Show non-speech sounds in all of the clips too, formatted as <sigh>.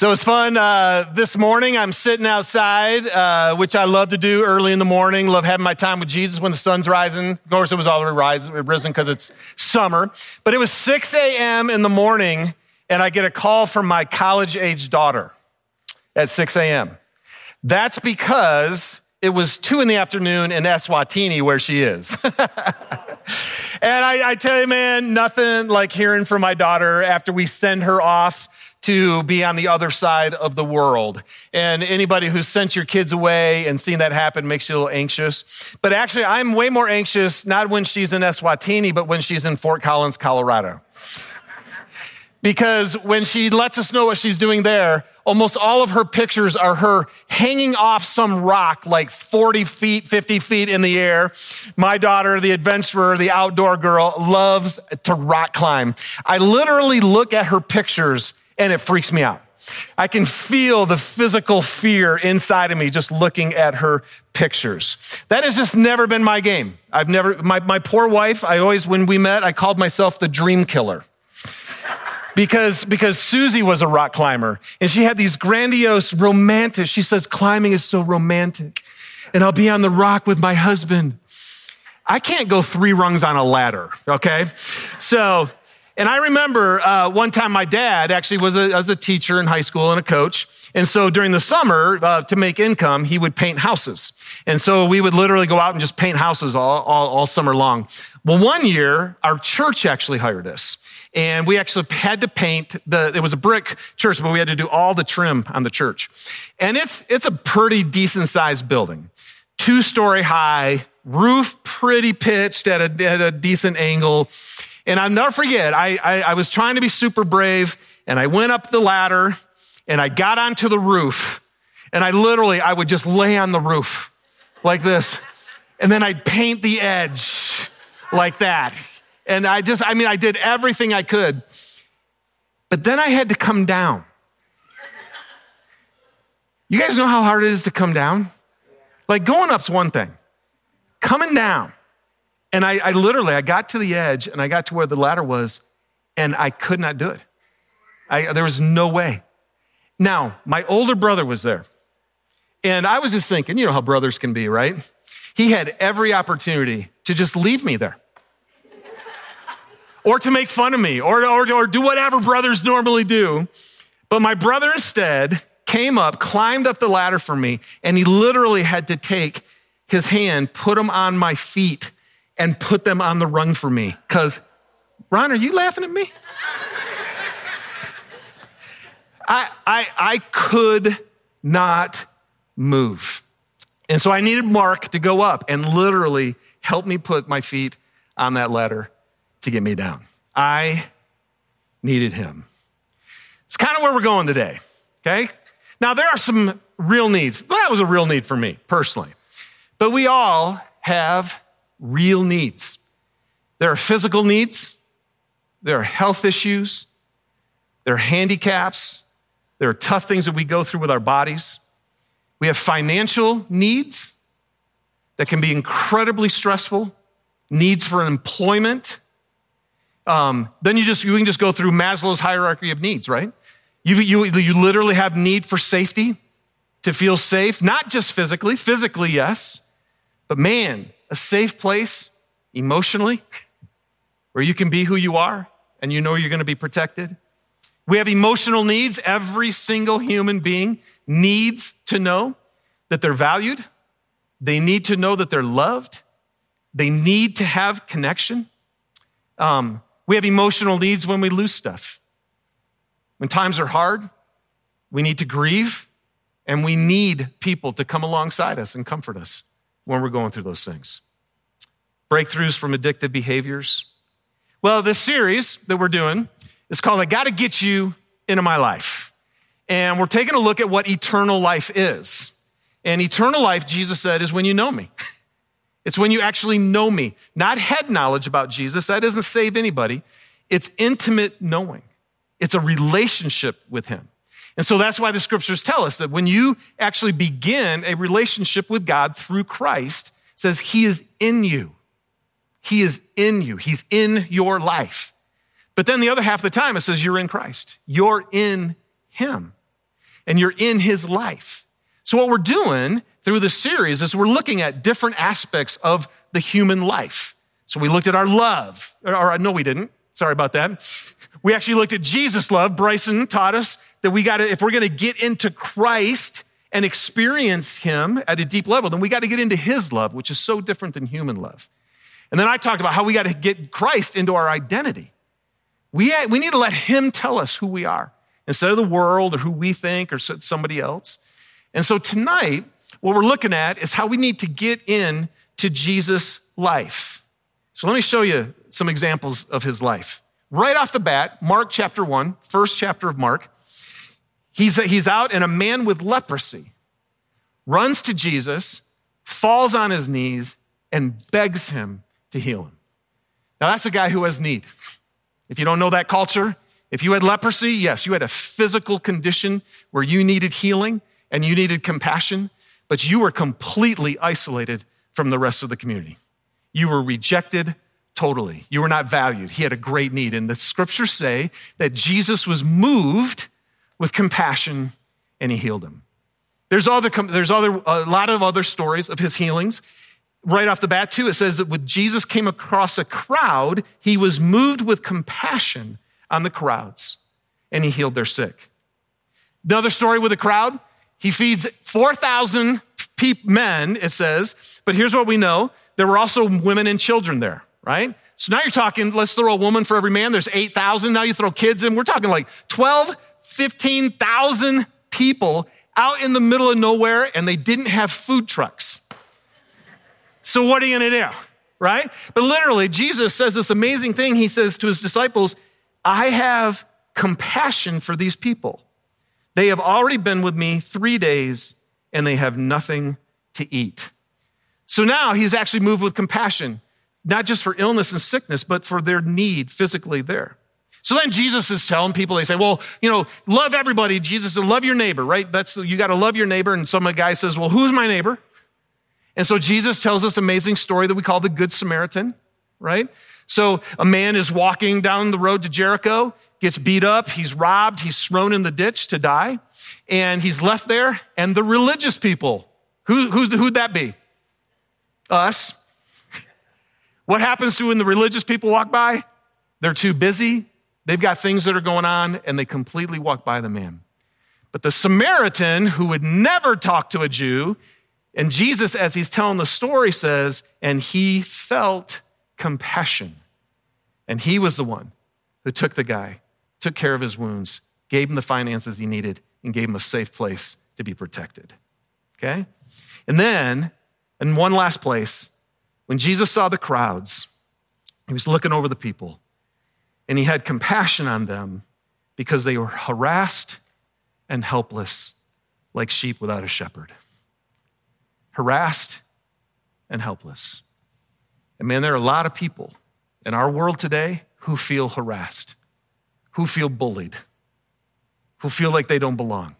So it's fun. Uh, this morning, I'm sitting outside, uh, which I love to do early in the morning. Love having my time with Jesus when the sun's rising. Of course, it was already rising, risen because it's summer. But it was 6 a.m. in the morning, and I get a call from my college age daughter at 6 a.m. That's because it was 2 in the afternoon in Eswatini, where she is. <laughs> and I, I tell you, man, nothing like hearing from my daughter after we send her off to be on the other side of the world. And anybody who's sent your kids away and seen that happen makes you a little anxious. But actually, I'm way more anxious not when she's in Eswatini, but when she's in Fort Collins, Colorado. because when she lets us know what she's doing there, almost all of her pictures are her hanging off some rock like 40 feet, 50 feet in the air. My daughter, the adventurer, the outdoor girl, loves to rock climb. I literally look at her pictures and it freaks me out. I can feel the physical fear inside of me just looking at her pictures. That has just never been my game. I've never, my, my poor wife, I always, when we met, I called myself the dream killer. because, because Susie was a rock climber and she had these grandiose romantic, she says, climbing is so romantic. And I'll be on the rock with my husband. I can't go three rungs on a ladder, okay? So and I remember uh, one time my dad actually was a, a teacher in high school and a coach. And so during the summer, uh, to make income, he would paint houses. And so we would literally go out and just paint houses all, all, all summer long. Well, one year, our church actually hired us. And we actually had to paint the, it was a brick church, but we had to do all the trim on the church. And it's, it's a pretty decent sized building. Two story high, roof pretty pitched at a, at a decent angle. And I'll never forget, I, I, I, was trying to be super brave and I went up the ladder and I got onto the roof and I literally, I would just lay on the roof like this. And then I'd paint the edge like that. And I just, I mean, I did everything I could. But then I had to come down. You guys know how hard it is to come down? Like going up's one thing. Coming down and I, I literally, I got to the edge and I got to where the ladder was and I could not do it. I, there was no way. Now, my older brother was there. And I was just thinking, you know how brothers can be, right? He had every opportunity to just leave me there. or to make fun of me, or, or, or do whatever brothers normally do. But my brother instead came up, climbed up the ladder for me, and he literally had to take his hand, put him on my feet, and put them on the rung for me. Because, Ron, are you laughing at me? I, I, I could not move. And so I needed Mark to go up and literally help me put my feet on that ladder to get me down. I needed him. It's kind of where we're going today, okay? Now, there are some real needs. Well, that was a real need for me personally. But we all have real needs. There are physical needs, there are health issues, there are handicaps, there are tough things that we go through with our bodies. We have financial needs that can be incredibly stressful, needs for employment. Um, then you just you can just go through Maslow's hierarchy of needs, right? You, you, you literally have need for safety, to feel safe, not just physically, physically, yes, but man, a safe place emotionally where you can be who you are and you know you're going to be protected. We have emotional needs. Every single human being needs to know that they're valued. They need to know that they're loved. They need to have connection. Um, we have emotional needs when we lose stuff. When times are hard, we need to grieve and we need people to come alongside us and comfort us when we're going through those things. Breakthroughs from addictive behaviors. Well, this series that we're doing is called I Gotta Get You Into My Life. And we're taking a look at what eternal life is. And eternal life, Jesus said, is when you know me. <laughs> It's when you actually know me, not head knowledge about Jesus. That doesn't save anybody. It's intimate knowing. It's a relationship with him. And so that's why the scriptures tell us that when you actually begin a relationship with God through Christ, says he is in you. He is in you. He's in your life. But then the other half of the time it says you're in Christ. You're in him. and you're in his life. So, what we're doing through this series is we're looking at different aspects of the human life. So, we looked at our love, or no, we didn't. Sorry about that. We actually looked at Jesus' love. Bryson taught us that we got to, if we're going to get into Christ and experience him at a deep level, then we got to get into his love, which is so different than human love. And then I talked about how we got to get Christ into our identity. We, we need to let him tell us who we are instead of the world or who we think or somebody else. And so tonight, what we're looking at is how we need to get in to Jesus' life. So let me show you some examples of his life. Right off the bat, Mark chapter 1, first chapter of Mark. He's, he's out and a man with leprosy runs to Jesus, falls on his knees, and begs him to heal him. Now, that's a guy who has need. If you don't know that culture, if you had leprosy, yes, you had a physical condition where you needed healing and you needed compassion, but you were completely isolated from the rest of the community. You were rejected totally. You were not valued. He had a great need. And the scriptures say that Jesus was moved with compassion and he healed him. There's, other, there's other, a lot of other stories of his healings. Right off the bat, too, it says that when Jesus came across a crowd, he was moved with compassion on the crowds and he healed their sick. Another story with a crowd, he feeds 4,000 men, it says, but here's what we know there were also women and children there, right? So now you're talking, let's throw a woman for every man. There's 8,000. Now you throw kids in. We're talking like 12, 15,000 people out in the middle of nowhere and they didn't have food trucks. So what are you going to do? Right? But literally, Jesus says this amazing thing. He says to his disciples, I have compassion for these people. They have already been with me three days and they have nothing to eat. So now he's actually moved with compassion, not just for illness and sickness, but for their need physically there. So then Jesus is telling people, they say, well, you know, love everybody. Jesus said, love your neighbor, right? That's, you got to love your neighbor. And some guy says, well, who's my neighbor? And so Jesus tells this amazing story that we call the Good Samaritan, right? So a man is walking down the road to Jericho, gets beat up, he's robbed, he's thrown in the ditch to die, and he's left there. And the religious people, who, who'd that be? Us. <laughs> What happens to when the religious people walk by? They're too busy, they've got things that are going on, and they completely walk by the man. But the Samaritan, who would never talk to a Jew, and Jesus, as he's telling the story, says, and he felt compassion. And he was the one who took the guy, took care of his wounds, gave him the finances he needed, and gave him a safe place to be protected. Okay? And then, in one last place, when Jesus saw the crowds, he was looking over the people and he had compassion on them because they were harassed and helpless like sheep without a shepherd. Harassed and helpless. And man, there are a lot of people in our world today who feel harassed, who feel bullied, who feel like they don't belong.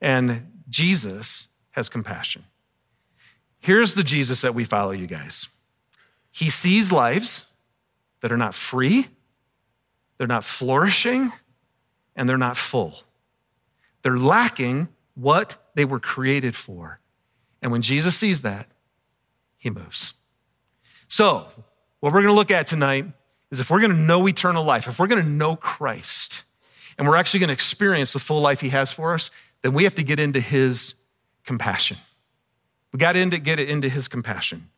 And Jesus has compassion. Here's the Jesus that we follow, you guys. He sees lives that are not free, they're not flourishing, and they're not full. They're lacking what they were created for. And when Jesus sees that, he moves. So, what we're going to look at tonight is if we're going to know eternal life, if we're going to know Christ, and we're actually going to experience the full life he has for us, then we have to get into his compassion. We got to get into his compassion.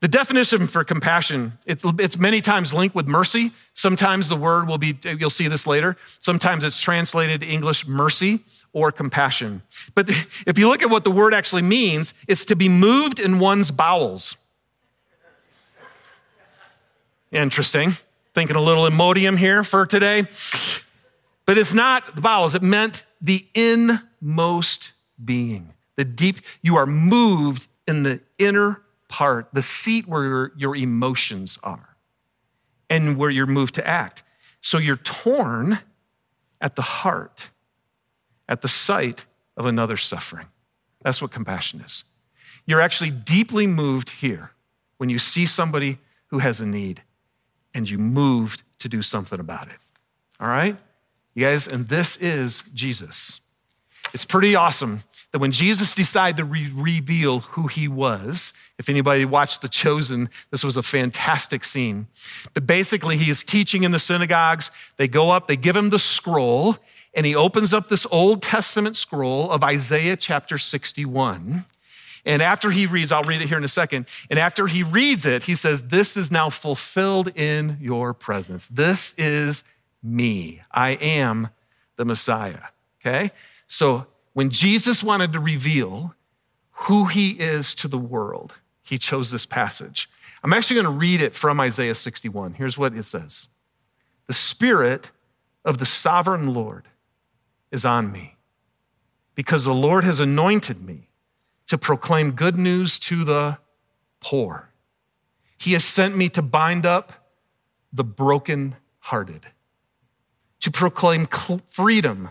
The definition for compassion, it's, it's, many times linked with mercy. Sometimes the word will be, you'll see this later. Sometimes it's translated English mercy or compassion. But <laughs> if you look at what the word actually means, it's to be moved in one's bowels. Interesting. Thinking a little Imodium here for today. But it's not the bowels, it meant the inmost being, the deep, you are moved in the inner part, the seat where your, your emotions are and where you're moved to act. So you're torn at the heart, at the sight of another suffering. That's what compassion is. You're actually deeply moved here when you see somebody who has a need and you moved to do something about it. All right? You guys, and this is Jesus. it's pretty awesome that when Jesus decided to re- reveal who he was, if anybody watched The Chosen, this was a fantastic scene. But basically, he is teaching in the synagogues. They go up, they give him the scroll, and he opens up this Old Testament scroll of Isaiah chapter 61. And after he reads, I'll read it here in a second. And after he reads it, he says, This is now fulfilled in your presence. This is me. I am the Messiah. Okay? So when Jesus wanted to reveal who he is to the world, he chose this passage. I'm actually going to read it from Isaiah 61. Here's what it says The Spirit of the sovereign Lord is on me because the Lord has anointed me to proclaim good news to the poor. He has sent me to bind up the brokenhearted, to proclaim freedom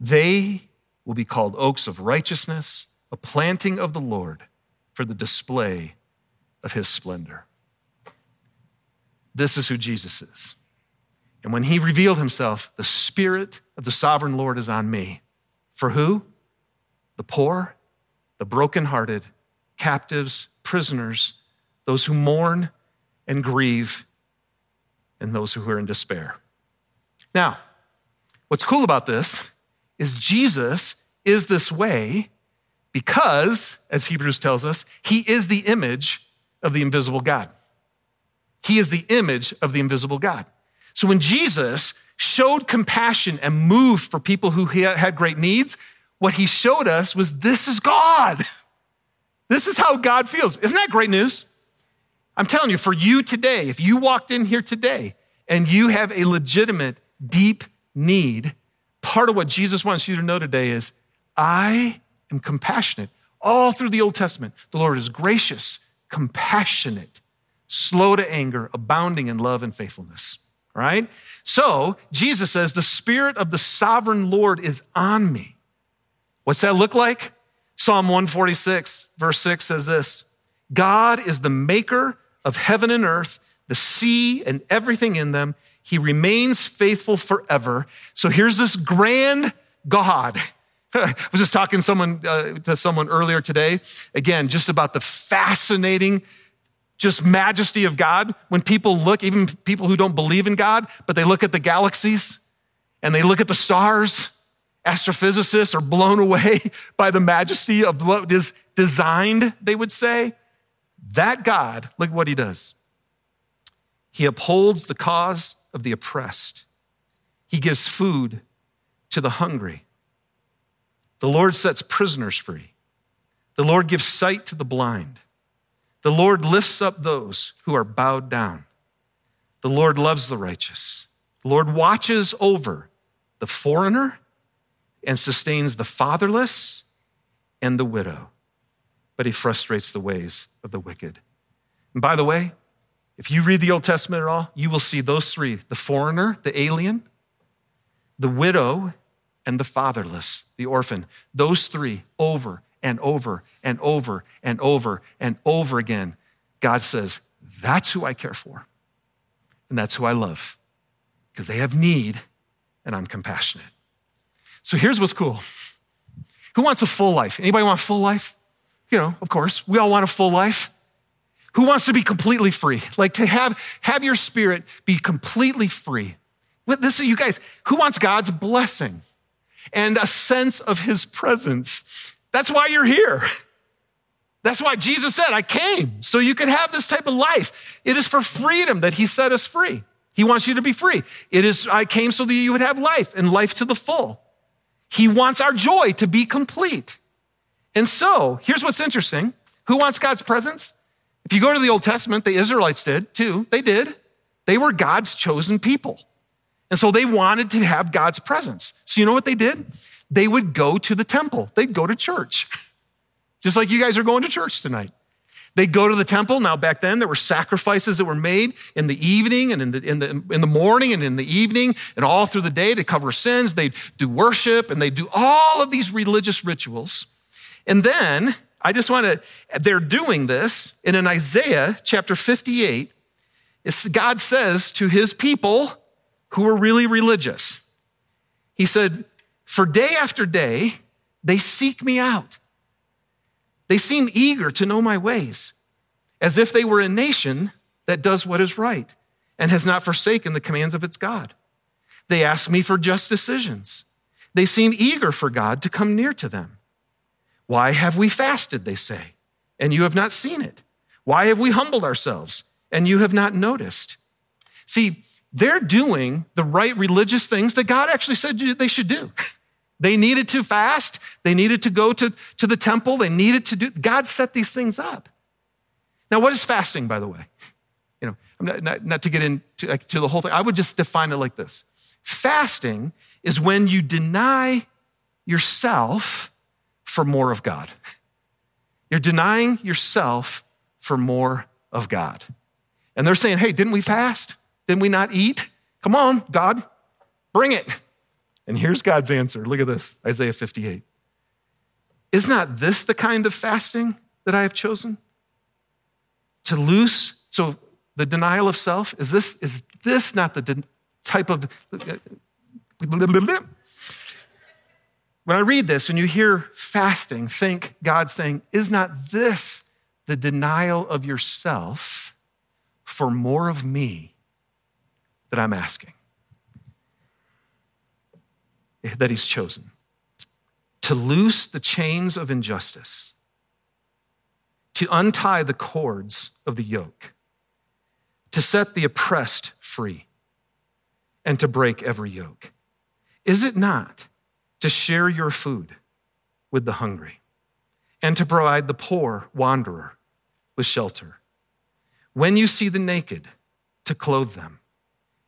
They will be called oaks of righteousness, a planting of the Lord for the display of his splendor. This is who Jesus is. And when he revealed himself, the Spirit of the sovereign Lord is on me. For who? the poor, the brokenhearted, captives, prisoners, those who mourn and grieve, and those who are in despair. Now, what's cool about this is Jesus is this way because, as Hebrews tells us, he is the image of the invisible God. He is the image of the invisible God. So when Jesus showed compassion and moved for people who had great needs, what he showed us was this is God. <laughs> This is how God feels. Isn't that great news? I'm telling you, for you today, if you walked in here today and you have a legitimate, deep need, part of what Jesus wants you to know today is I am compassionate. All through the Old Testament, the Lord is gracious, compassionate, slow to anger, abounding in love and faithfulness. Right? So Jesus says, The Spirit of the sovereign Lord is on me. What's that look like? Psalm 146, verse 6 says this God is the maker of heaven and earth, the sea and everything in them. He remains faithful forever. So here's this grand God. <laughs> I was just talking to someone, uh, to someone earlier today, again, just about the fascinating just majesty of God. When people look, even people who don't believe in God, but they look at the galaxies and they look at the stars Astrophysicists are blown away <laughs> by the majesty of what is designed, they would say. That God, look what he does. He upholds the cause of the oppressed. He gives food to the hungry. The Lord sets prisoners free. The Lord gives sight to the blind. The Lord lifts up those who are bowed down. The Lord loves the righteous. The Lord watches over the foreigner and sustains the fatherless and the widow, but he frustrates the ways of the wicked. And by the way, if you read the Old Testament at all, you will see those three the foreigner, the alien, the widow, and the fatherless, the orphan. Those three over and over and over and over and over again. God says, That's who I care for. And that's who I love because they have need and I'm compassionate. So here's what's cool. Who wants a full life? Anybody want a full life? You know, of course, we all want a full life. Who wants to be completely free? Like to have, have your spirit be completely free. This is you guys, who wants God's blessing and a sense of his presence? That's why you're here. That's why Jesus said, I came so you could have this type of life. It is for freedom that he set us free. He wants you to be free. It is, I came so that you would have life and life to the full. He wants our joy to be complete. And so, here's what's interesting. Who wants God's presence? If you go to the Old Testament, the Israelites did too. They did. They were God's chosen people. And so they wanted to have God's presence. So you know what they did? they would go to the temple, they'd go to church, <laughs> just like you guys are going to church tonight. They'd go to the temple. Now, back then, there were sacrifices that were made in the evening and in the, in, the, in the morning and in the evening and all through the day to cover sins. They'd do worship and they'd do all of these religious rituals. And then, I just want to, they're doing this. And in Isaiah chapter 58, God says to his people who are really religious, He said, For day after day, they seek me out. They seem eager to know my ways, as if they were a nation that does what is right and has not forsaken the commands of its God. They ask me for just decisions. They seem eager for God to come near to them. Why have we fasted, they say, and you have not seen it? Why have we humbled ourselves, and you have not noticed? See, they're doing the right religious things that God actually said they should do. <laughs> They needed to fast. They needed to go to, to the temple. They needed to do, God set these things up. Now, what is fasting, by the way? <laughs> You know, not, not, not, to get into like, to the whole thing. I would just define it like this. Fasting is when you deny yourself for more of God. You're denying yourself for more of God. And they're saying, hey, didn't we fast? Didn't we not eat? Come on, God, bring it. And here's God's answer. Look at this Isaiah 58. Is not this the kind of fasting that I have chosen? To loose, so the denial of self, is this, is this not the de- type of. When I read this and you hear fasting, think God saying, Is not this the denial of yourself for more of me that I'm asking? that he's chosen to loose the chains of injustice, to untie the cords of the yoke, to set the oppressed free, and to break every yoke? Is it not to share your food with the hungry and to provide the poor wanderer with shelter? When you see the naked, to clothe them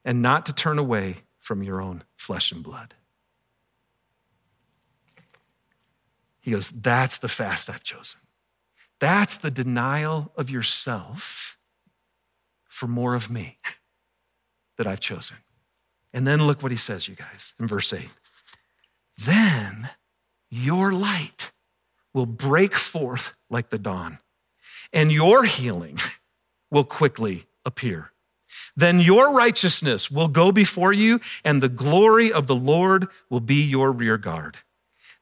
and not to turn away from your own flesh and blood. He goes, That's the fast I've chosen. That's the denial of yourself for more of me <laughs> that I've chosen. And then look what he says, you guys, in verse 8. Then your light will break forth like the dawn, and your healing <laughs> will quickly appear. Then your righteousness will go before you, and the glory of the Lord will be your rear guard.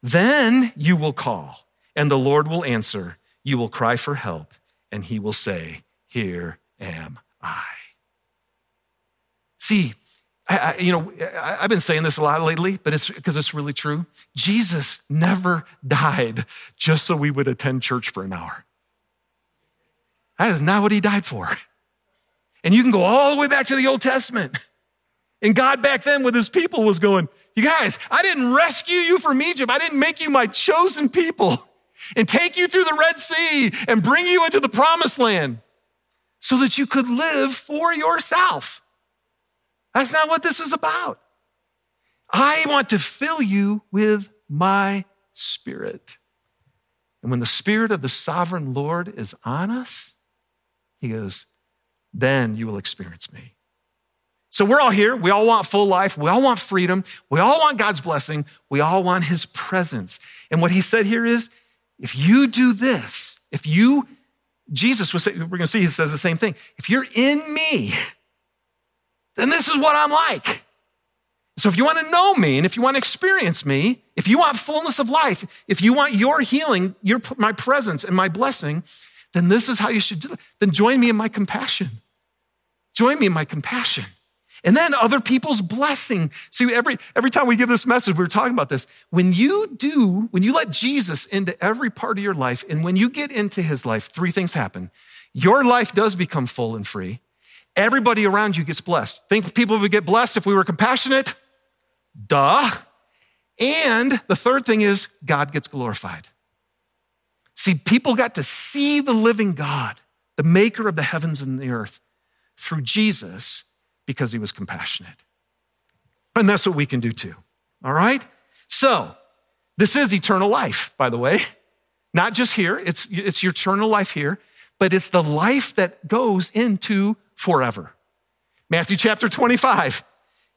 Then you will call, and the Lord will answer. You will cry for help, and he will say, Here am I. See, I, I, you know, I, have been saying this a lot lately, but it's because it's really true. Jesus never died just so we would attend church for an hour. That is not what he died for. And you can go all the way back to the Old Testament. And God back then with his people was going, You guys, I didn't rescue you from Egypt. I didn't make you my chosen people and take you through the Red Sea and bring you into the promised land so that you could live for yourself. That's not what this is about. I want to fill you with my spirit. And when the spirit of the sovereign Lord is on us, he goes, then you will experience me. So we're all here. We all want full life. We all want freedom. We all want God's blessing. We all want his presence. And what he said here is if you do this, if you, Jesus was, we're going to see, he says the same thing. If you're in me, then this is what I'm like. So if you want to know me and if you want to experience me, if you want fullness of life, if you want your healing, your, my presence and my blessing, then this is how you should do it. Then join me in my compassion. Join me in my compassion. And then other people's blessing. See, every, every time we give this message, we are talking about this. When you do, when you let Jesus into every part of your life, and when you get into his life, three things happen. Your life does become full and free. Everybody around you gets blessed. Think people would get blessed if we were compassionate? Duh. And the third thing is God gets glorified. See, people got to see the living God, the maker of the heavens and the earth, through Jesus because he was compassionate. And that's what we can do too. All right? So, This is eternal life, by the way. Not just here, it's, it's your eternal life here, but it's the life that goes into forever. Matthew chapter 25.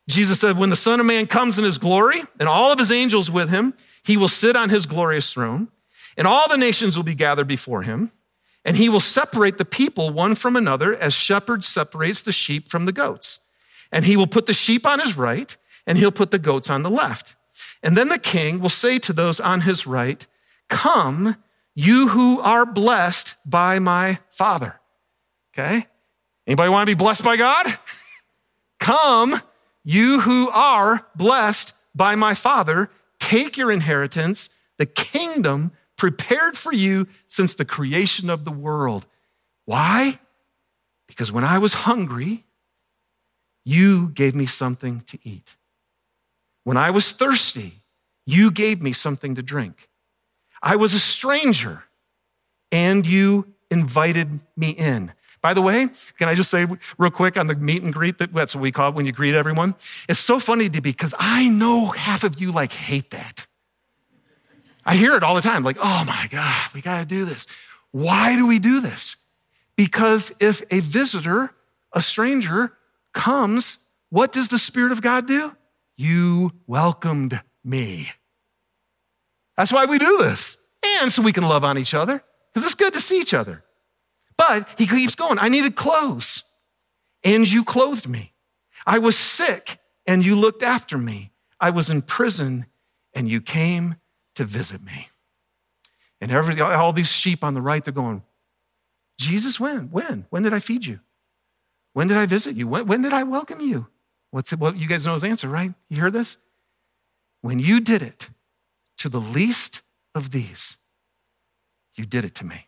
Jesus said, When the Son of Man comes in his glory and all of his angels with him, he will sit on his glorious throne, and all the nations will be gathered before him, and he will separate the people one from another as shepherd separates the sheep from the goats. And he will put the sheep on his right, and he'll put the goats on the left. And then the king will say to those on his right, Come, you who are blessed by my Father. Okay? Anybody want to be blessed by God? Come, you who are blessed by my Father, take your inheritance, the kingdom prepared for you since the creation of the world. Why? Because when I was hungry, you gave me something to eat. When I was thirsty, you gave me something to drink. I was a stranger and you invited me in. By the way, can I just say real quick on the meet and greet that that's what we call it when you greet everyone? It's so funny to be because I know half of you like hate that. I hear it all the time, like, oh my God, we got to do this. Why do we do this? Because if a visitor, a stranger, comes, what does the Spirit of God do? You welcomed me. That's why we do this. And so we can love on each other, because it's good to see each other. But he keeps going. I needed clothes, and you clothed me. I was sick, and you looked after me. I was in prison, and you came to visit me. And every, all these sheep on the right, they're going, Jesus, when? When? When did I feed you? When did I visit you? When, when did I welcome you? What's it? Well, you guys know his answer, right? You heard this? When you did it to the least of these, you did it to me.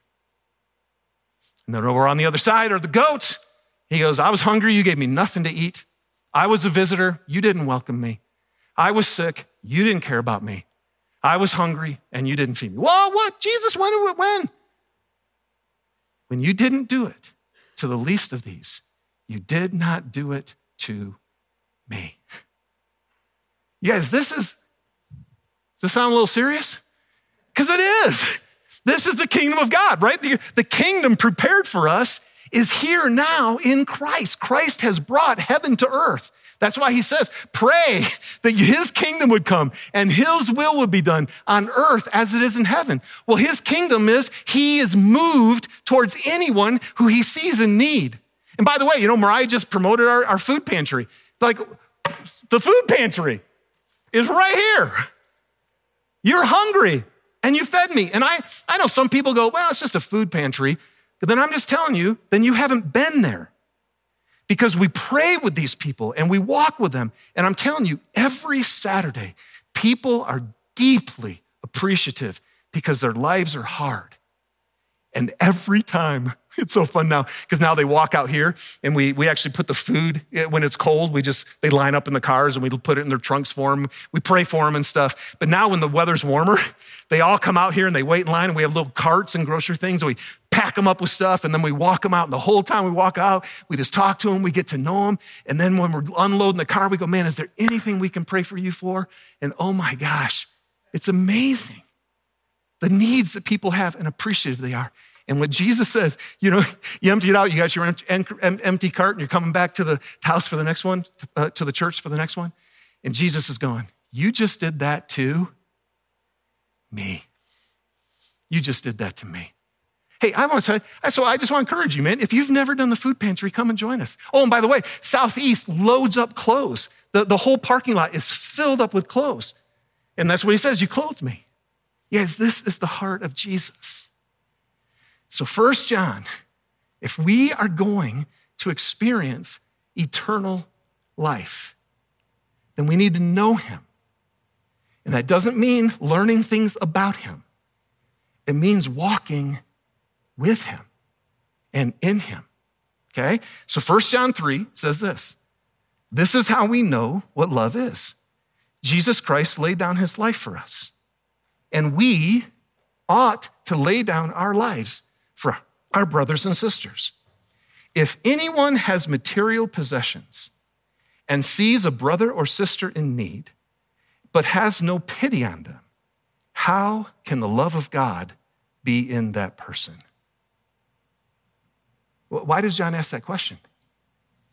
And then over on the other side are the goats. He goes, I was hungry, you gave me nothing to eat. I was a visitor, you didn't welcome me. I was sick, you didn't care about me. I was hungry and you didn't feed me. Well, what? Jesus, when? When? When you didn't do it to the least of these, you did not do it to me. You guys, this is, does this sound a little serious? Because it is. This is the kingdom of God, right? The, the kingdom prepared for us is here now in Christ. Christ has brought heaven to earth. That's why he says, pray that his kingdom would come and his will would be done on earth as it is in heaven. Well, his kingdom is he is moved towards anyone who he sees in need. And by the way, you know, Mariah just promoted our, our food pantry. Like, the food pantry is right here. You're hungry and you fed me. And I, I know some people go, well, it's just a food pantry. But then I'm just telling you, then you haven't been there because we pray with these people and we walk with them. And I'm telling you, every Saturday, people are deeply appreciative because their lives are hard. And every time, <laughs> it's so fun now, because now they walk out here and we, we actually put the food, eh, when it's cold, we just, they line up in the cars and we put it in their trunks for them. We pray for them and stuff. But now when the weather's warmer, <laughs> they all come out here and they wait in line and we have little carts and grocery things. And we pack them up with stuff and then we walk them out. And the whole time we walk out, we just talk to them, we get to know them. And then when we're unloading the car, we go, man, is there anything we can pray for you for? And oh my gosh, it's amazing the needs that people have and appreciative they are. And what Jesus says, you know, <laughs> you empty it out, you got your empty cart, and you're coming back to the house for the next one, uh, to the church for the next one. And Jesus is going, You just did that to me. You just did that to me. Hey, I want to say, so I just want to encourage you, man. If you've never done the food pantry, come and join us. Oh, and by the way, Southeast loads up clothes. The, the whole parking lot is filled up with clothes. And that's what he says, you clothed me. Yes, this is the heart of Jesus. So, First John, if we are going to experience eternal life, then we need to know him. And that doesn't mean learning things about him, it means walking with him and in him. Okay? So First John 3 says this This is how we know what love is. Jesus Christ laid down his life for us, and we ought to lay down our lives our brothers and sisters. If anyone has material possessions and sees a brother or sister in need, but has no pity on them, how can the love of God be in that person? Why does John ask that question?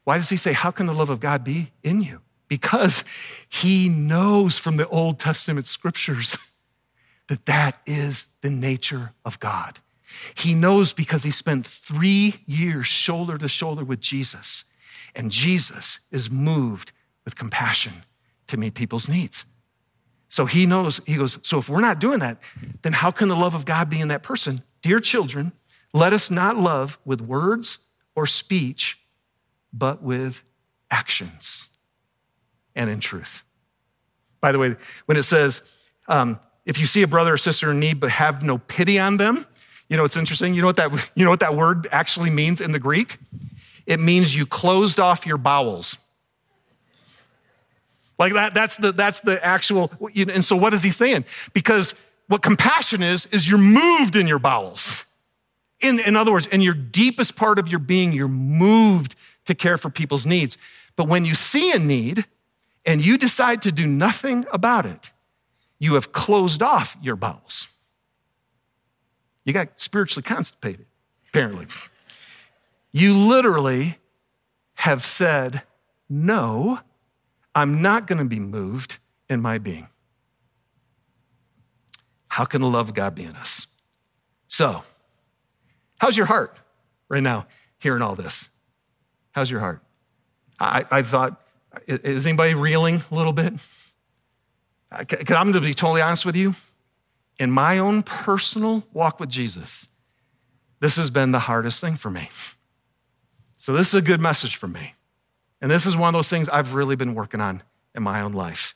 Why does he say, How can the love of God be in you? Because he knows from the Old Testament scriptures <laughs> that that is the nature of God. He knows because he spent three years shoulder to shoulder with Jesus, and Jesus is moved with compassion to meet people's needs. So he knows, he goes, So if we're not doing that, then how can the love of God be in that person? Dear children, let us not love with words or speech, but with actions and in truth. By the way, when it says, um, if you see a brother or sister in need but have no pity on them, you know it's interesting. You know what that <laughs> you know what that word actually means in the Greek? It means you closed off your bowels. Like that, that's the that's the actual. And so, what is he saying? Because what compassion is is you're moved in your bowels. In, in other words, in your deepest part of your being, you're moved to care for people's needs. But when you see a need and you decide to do nothing about it, you have closed off your bowels. You got spiritually constipated, apparently. You literally have said, No, I'm not going to be moved in my being. How can the love of God be in us? So, how's your heart right now hearing all this? How's your heart? I, I thought, is anybody reeling a little bit? Because I'm going to be totally honest with you. In my own personal walk with Jesus, this has been the hardest thing for me. So, this is a good message for me. And this is one of those things I've really been working on in my own life.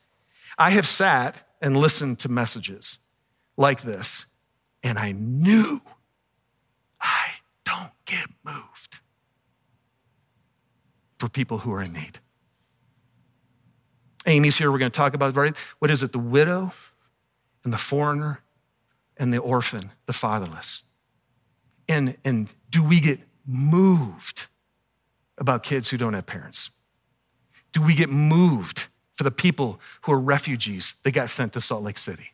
I have sat and listened to messages like this, and I knew I don't get moved for people who are in need. Amy's here. We're going to talk about right? What is it? The widow and the foreigner and the orphan, the fatherless. And, and do we get moved about kids who don't have parents? Do we get moved for the people who are refugees that got sent to Salt Lake City?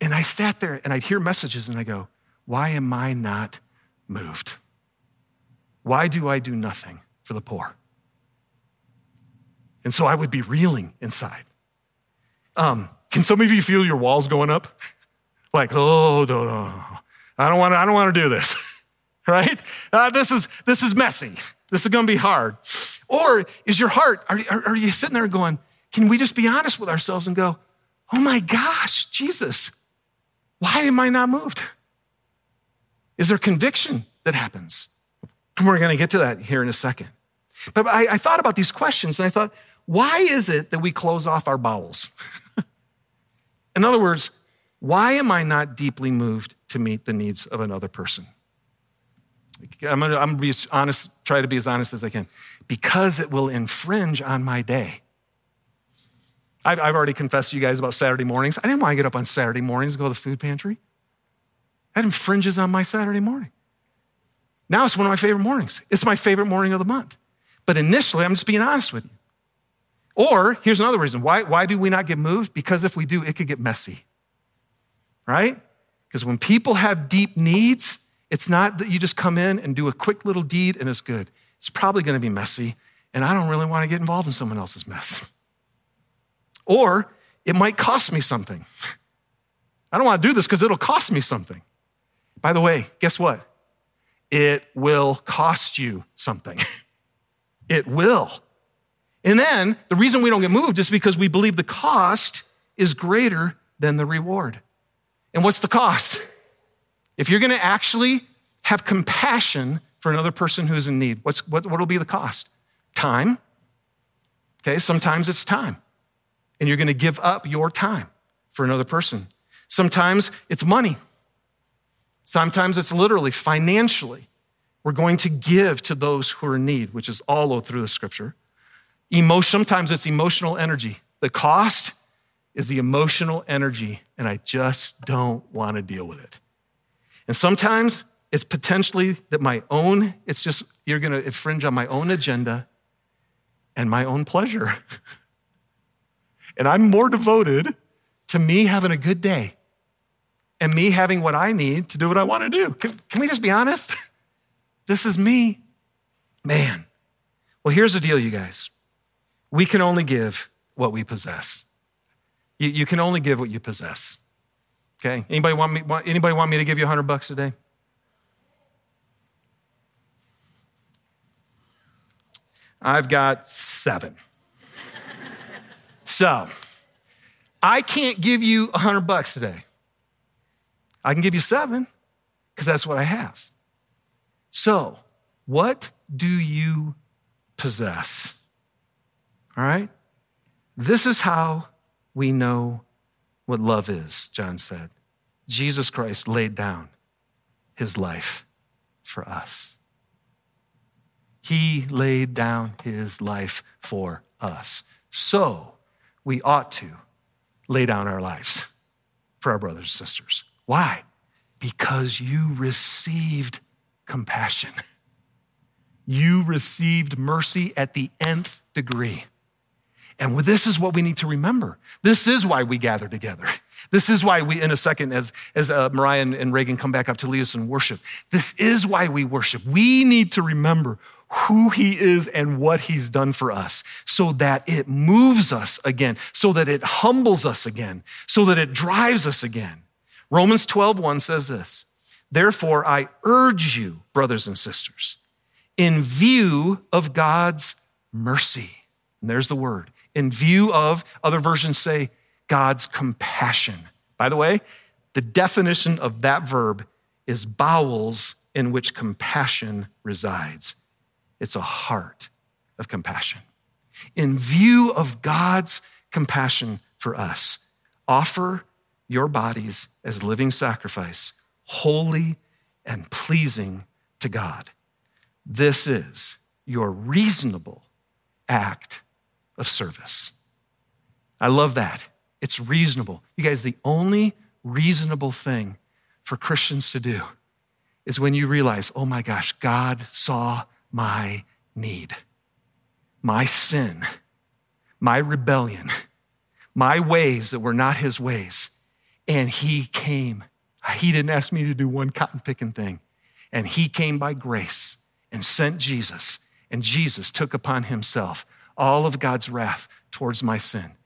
And I sat there and I'd hear messages and I go, why am I not moved? Why do I do nothing for the poor? And so I would be reeling inside. Um, can some of you feel your walls going up? like, oh, no, no, I don't want to, I don't want to do this, <laughs> right? Uh, this is, this is messy. This is going to be hard. Or is your heart, are, are, are you sitting there going, can we just be honest with ourselves and go, oh my gosh, Jesus, why am I not moved? Is there conviction that happens? And we're going to get to that here in a second. But I, I thought about these questions and I thought, why is it that we close off our bowels? <laughs> In other words, why am I not deeply moved to meet the needs of another person? I'm gonna, I'm gonna be honest, try to be as honest as I can. Because it will infringe on my day. I've, I've already confessed to you guys about Saturday mornings. I didn't want to get up on Saturday mornings and go to the food pantry. That infringes on my Saturday morning. Now it's one of my favorite mornings. It's my favorite morning of the month. But initially, I'm just being honest with you. Or here's another reason why, why do we not get moved? Because if we do, it could get messy, right? Because when people have deep needs, it's not that you just come in and do a quick little deed and it's good. It's probably going to be messy, and I don't really want to get involved in someone else's mess. <laughs> Or it might cost me something. <laughs> I don't want to do this because it'll cost me something. By the way, guess what? It will cost you something. <laughs> it will. And then the reason we don't get moved is because we believe the cost is greater than the reward. And what's the cost? If you're going to actually have compassion for another person who's in need, what's, what will be the cost? Time. Okay, sometimes it's time. And you're going to give up your time for another person. Sometimes it's money. Sometimes it's literally financially. We're going to give to those who are in need, which is all through the scripture. Emotion, sometimes it's emotional energy. The cost is the emotional energy, and I just don't want to deal with it. And sometimes it's potentially that my own, it's just, you're going to infringe on my own agenda and my own pleasure. <laughs> and I'm more devoted to me having a good day and me having what I need to do what I want to do. Can, can we just be honest? <laughs> this is me. Man. Well, here's the deal, you guys. We can only give what we possess. You, you can only give what you possess. Okay? Anybody want me, want, anybody want me to give you 100 bucks today? I've got seven. so, I can't give you 100 bucks today. I can give you seven because that's what I have. So, what do you possess? All right? This is how we know what love is, John said. Jesus Christ laid down his life for us. He laid down his life for us. So we ought to lay down our lives for our brothers and sisters. Why? Because you received compassion. You received mercy at the nth degree. And this is what we need to remember. This is why we gather together. This is why we, in a second, as, as uh, Mariah and Reagan come back up to lead us in worship, this is why we worship. We need to remember who he is and what he's done for us so that it moves us again, so that it humbles us again, so that it drives us again. Romans 12, 1 says this Therefore, I urge you, brothers and sisters, in view of God's mercy, and there's the word, in view of, other versions say, God's compassion. By the way, the definition of that verb is bowels in which compassion resides. It's a heart of compassion. In view of God's compassion for us, offer your bodies as living sacrifice, holy and pleasing to God. This is your reasonable act of service. I love that. It's reasonable. You guys, the only reasonable thing for Christians to do is when you realize, oh my gosh, God saw my need, my sin, my rebellion, my ways that were not his ways. And he came. He didn't ask me to do one cotton picking thing. And he came by grace and sent Jesus. And Jesus took upon himself all of God's wrath towards my sin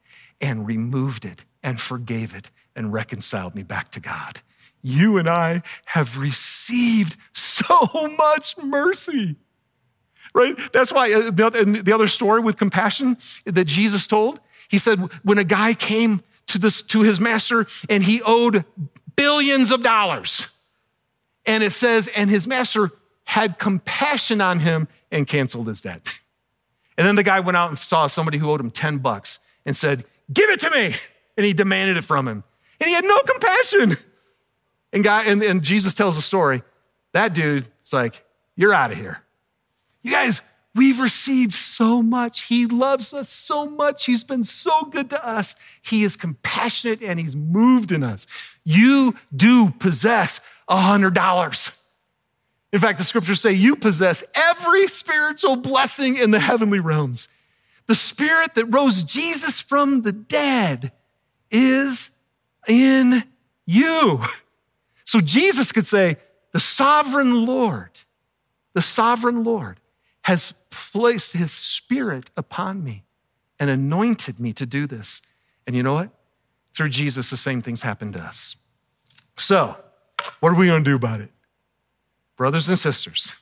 and removed it and forgave it and reconciled me back to God. You and I have received so much mercy. Right? That's why uh, the other story with compassion that Jesus told, he said, when a guy came to, this, to his master and he owed billions of dollars, and it says, and his master had compassion on him and canceled his debt. <laughs> And then the guy went out and saw somebody who owed him 10 bucks and said, Give it to me. And he demanded it from him. And he had no compassion. And, God, and, and Jesus tells a story. That dude, it's like, You're out of here. You guys, we've received so much. He loves us so much. He's been so good to us. He is compassionate and he's moved in us. You do possess a hundred dollars. In fact, the scriptures say you possess every spiritual blessing in the heavenly realms. The spirit that rose Jesus from the dead is in you. So Jesus could say, the sovereign Lord, the sovereign Lord has placed his spirit upon me and anointed me to do this. And you know what? Through Jesus, the same things happened to us. So, what are we going to do about it? Brothers and sisters,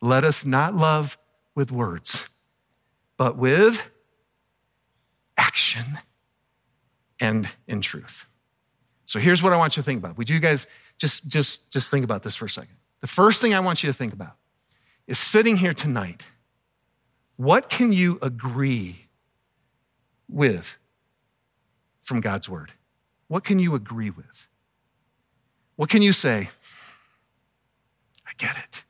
let us not love with words, but with action and in truth. So here's what I want you to think about. Would you guys just, just, just think about this for a second? The first thing I want you to think about is sitting here tonight, what can you agree with from God's word? What can you agree with? What can you say? Get it.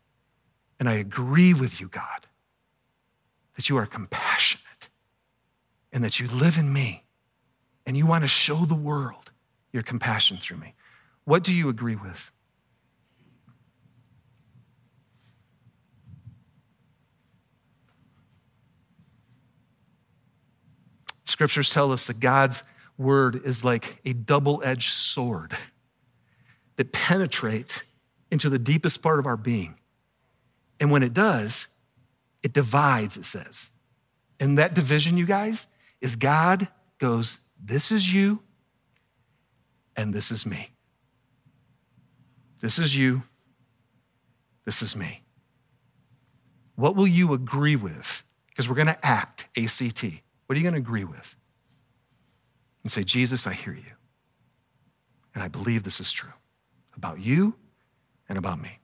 And I agree with you, God, that you are compassionate and that you live in me and you want to show the world your compassion through me. What do you agree with? Scriptures tell us that God's word is like a double edged sword that penetrates into the deepest part of our being. And when it does, it divides, it says. And that division, you guys, is God goes, This is you, and this is me. This is you, this is me. What will you agree with? Because we're going to act, ACT. What are you going to agree with? And say, Jesus, I hear you. And I believe this is true about you and about me.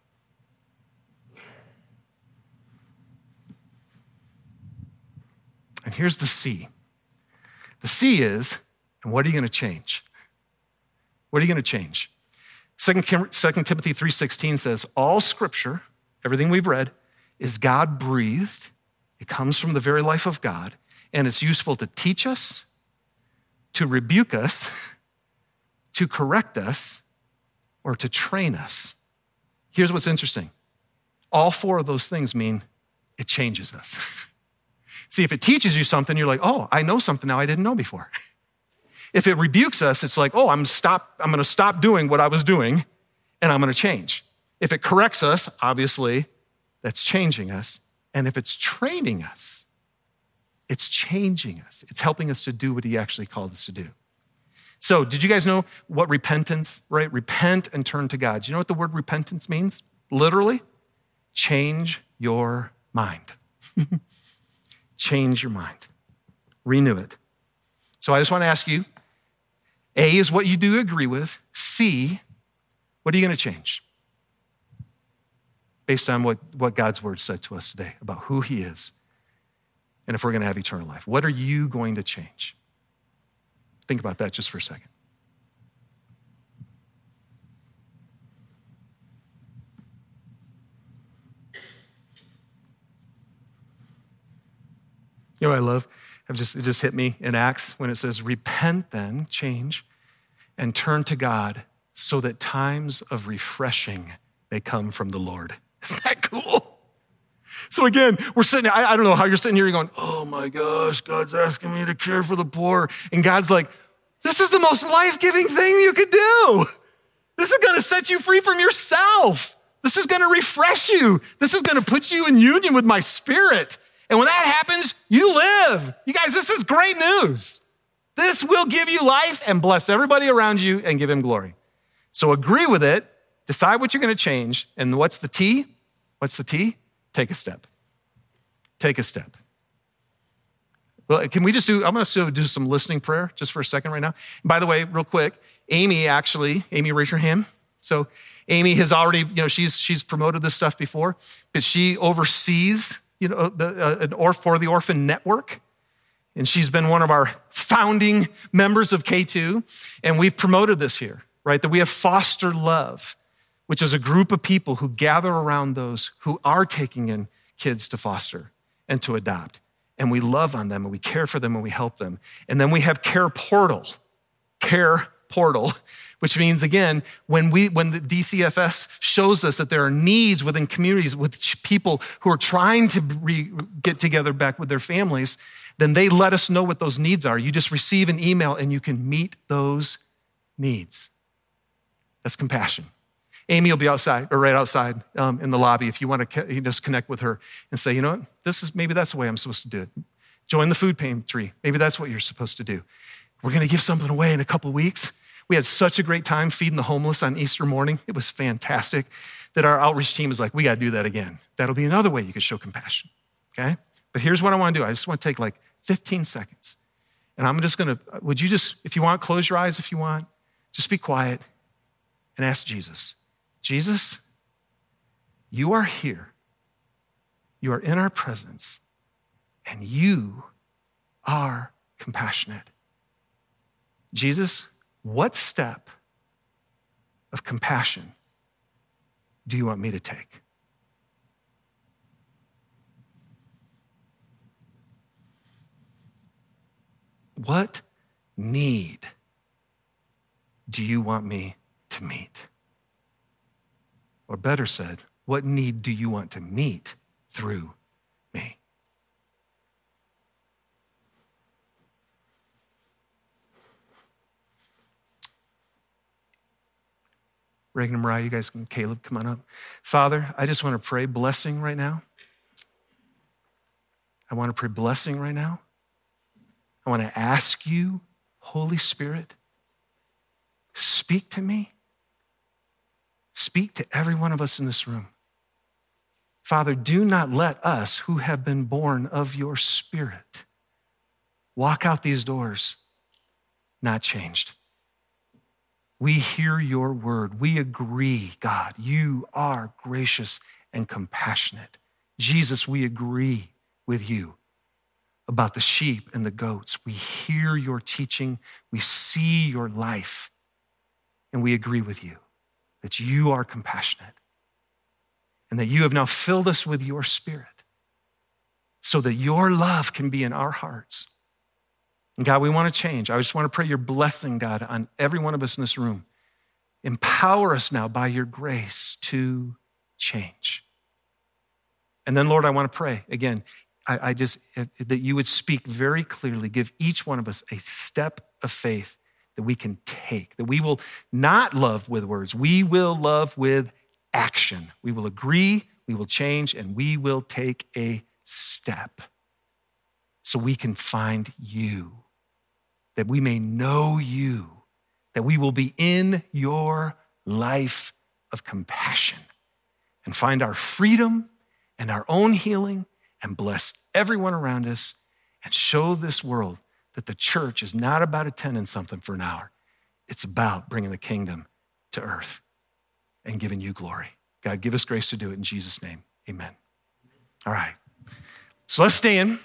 And here's the C. The C is, and what are you going to change? What are you going to change? 2 Timothy 3:16 says, "All scripture, everything we've read, is God breathed. It comes from the very life of God, and it's useful to teach us, to rebuke us, to correct us, or to train us. Here's what's interesting all four of those things mean it changes us. <laughs> See, if it teaches you something, you're like, oh, I know something now I didn't know before. <laughs> If it rebukes us, it's like, oh, I'm stop, I'm gonna stop doing what I was doing and I'm gonna change. If it corrects us, obviously, that's changing us. And if it's training us, it's changing us. It's helping us to do what he actually called us to do. So, did you guys know what repentance, right? Repent and turn to God. Do you know what the word repentance means? Literally, change your mind. <laughs> change your mind, renew it. So, I just want to ask you A is what you do agree with, C, what are you going to change? Based on what, what God's word said to us today about who he is and if we're going to have eternal life. What are you going to change? Think about that just for a second. You know I love? I've just, it just hit me in Acts when it says, Repent then, change, and turn to God so that times of refreshing may come from the Lord. <laughs> Isn't that cool? So again, we're sitting, I, I don't know how you're sitting here, you're going, oh my gosh, God's asking me to care for the poor. And God's like, this is the most life giving thing you could do. This is going to set you free from yourself. This is going to refresh you. This is going to put you in union with my spirit. And when that happens, you live. You guys, this is great news. This will give you life and bless everybody around you and give him glory. So agree with it, decide what you're going to change. And what's the T? What's the T? Take a step. Take a step. Well, can we just do, I'm going to do some listening prayer just for a second right now. by the way, real quick, Amy actually, Amy, raise your hand. So Amy has already, you know, she's, she's promoted this stuff before, but she oversees, you know, the, uh, an or for the orphan network. And she's been one of our founding members of K2. And we've promoted this here, right? That we have foster love which is a group of people who gather around those who are taking in kids to foster and to adopt. And we love on them and we care for them and we help them. And then we have Care Portal, Care Portal, <laughs> which means again, when we when the DCFS shows us that there are needs within communities with people who are trying to re- get together back with their families, then they let us know what those needs are. You just receive an email and you can meet those needs. That's compassion. Amy will be outside or right outside um, in the lobby if you want to just connect with her and say, you know what, this is maybe that's the way I'm supposed to do it. Join the food pantry. Maybe that's what you're supposed to do. We're going to give something away in a couple weeks. We had such a great time feeding the homeless on Easter morning. It was fantastic that our outreach team is like, we got to do that again. That'll be another way you can show compassion. Okay? But here's what I want to do I just want to take like 15 seconds. And I'm just going to, would you just, if you want, close your eyes if you want, just be quiet and ask Jesus. Jesus, you are here. You are in our presence, and you are compassionate. Jesus, what step of compassion do you want me to take? What need do you want me to meet? Or better said, what need do you want to meet through me? Reagan and Mariah, you guys can, Caleb, come on up. Father, I just want to pray blessing right now. I want to pray blessing right now. I want to ask you, Holy Spirit, speak to me. Speak to every one of us in this room. Father, do not let us who have been born of your Spirit walk out these doors not changed. We hear your word. We agree, God, you are gracious and compassionate. Jesus, we agree with you about the sheep and the goats. We hear your teaching, we see your life, and we agree with you that you are compassionate and that you have now filled us with your spirit so that your love can be in our hearts. And God, we want to change. I just want to pray your blessing, God, on every one of us in this room. Empower us now by your grace to change. And then, Lord, I want to pray again. I, I just, that you would speak very clearly, give each one of us a step of faith that we can take, that we will not love with words, we will love with action. We will agree, we will change, and we will take a step so we can find you, that we may know you, that we will be in your life of compassion and find our freedom and our own healing and bless everyone around us and show this world that the church is not about attending something for an hour. It's about bringing the kingdom to earth and giving you glory. God, give us grace to do it in Jesus' name. Amen. All right. So let's stand.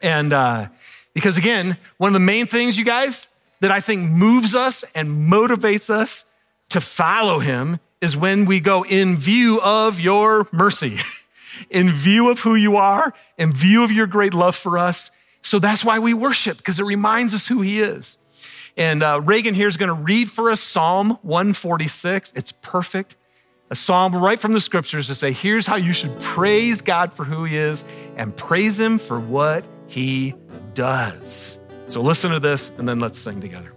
And uh, because again, one of the main things, you guys, that I think moves us and motivates us to follow him is when we go in view of your mercy, <laughs> in view of who you are, in view of your great love for us. So that's why we worship, because it reminds us who he is. And uh, Reagan here is going to read for us Psalm 146. It's perfect. A psalm right from the scriptures to say, here's how you should praise God for who he is and praise him for what he does. So listen to this and then let's sing together.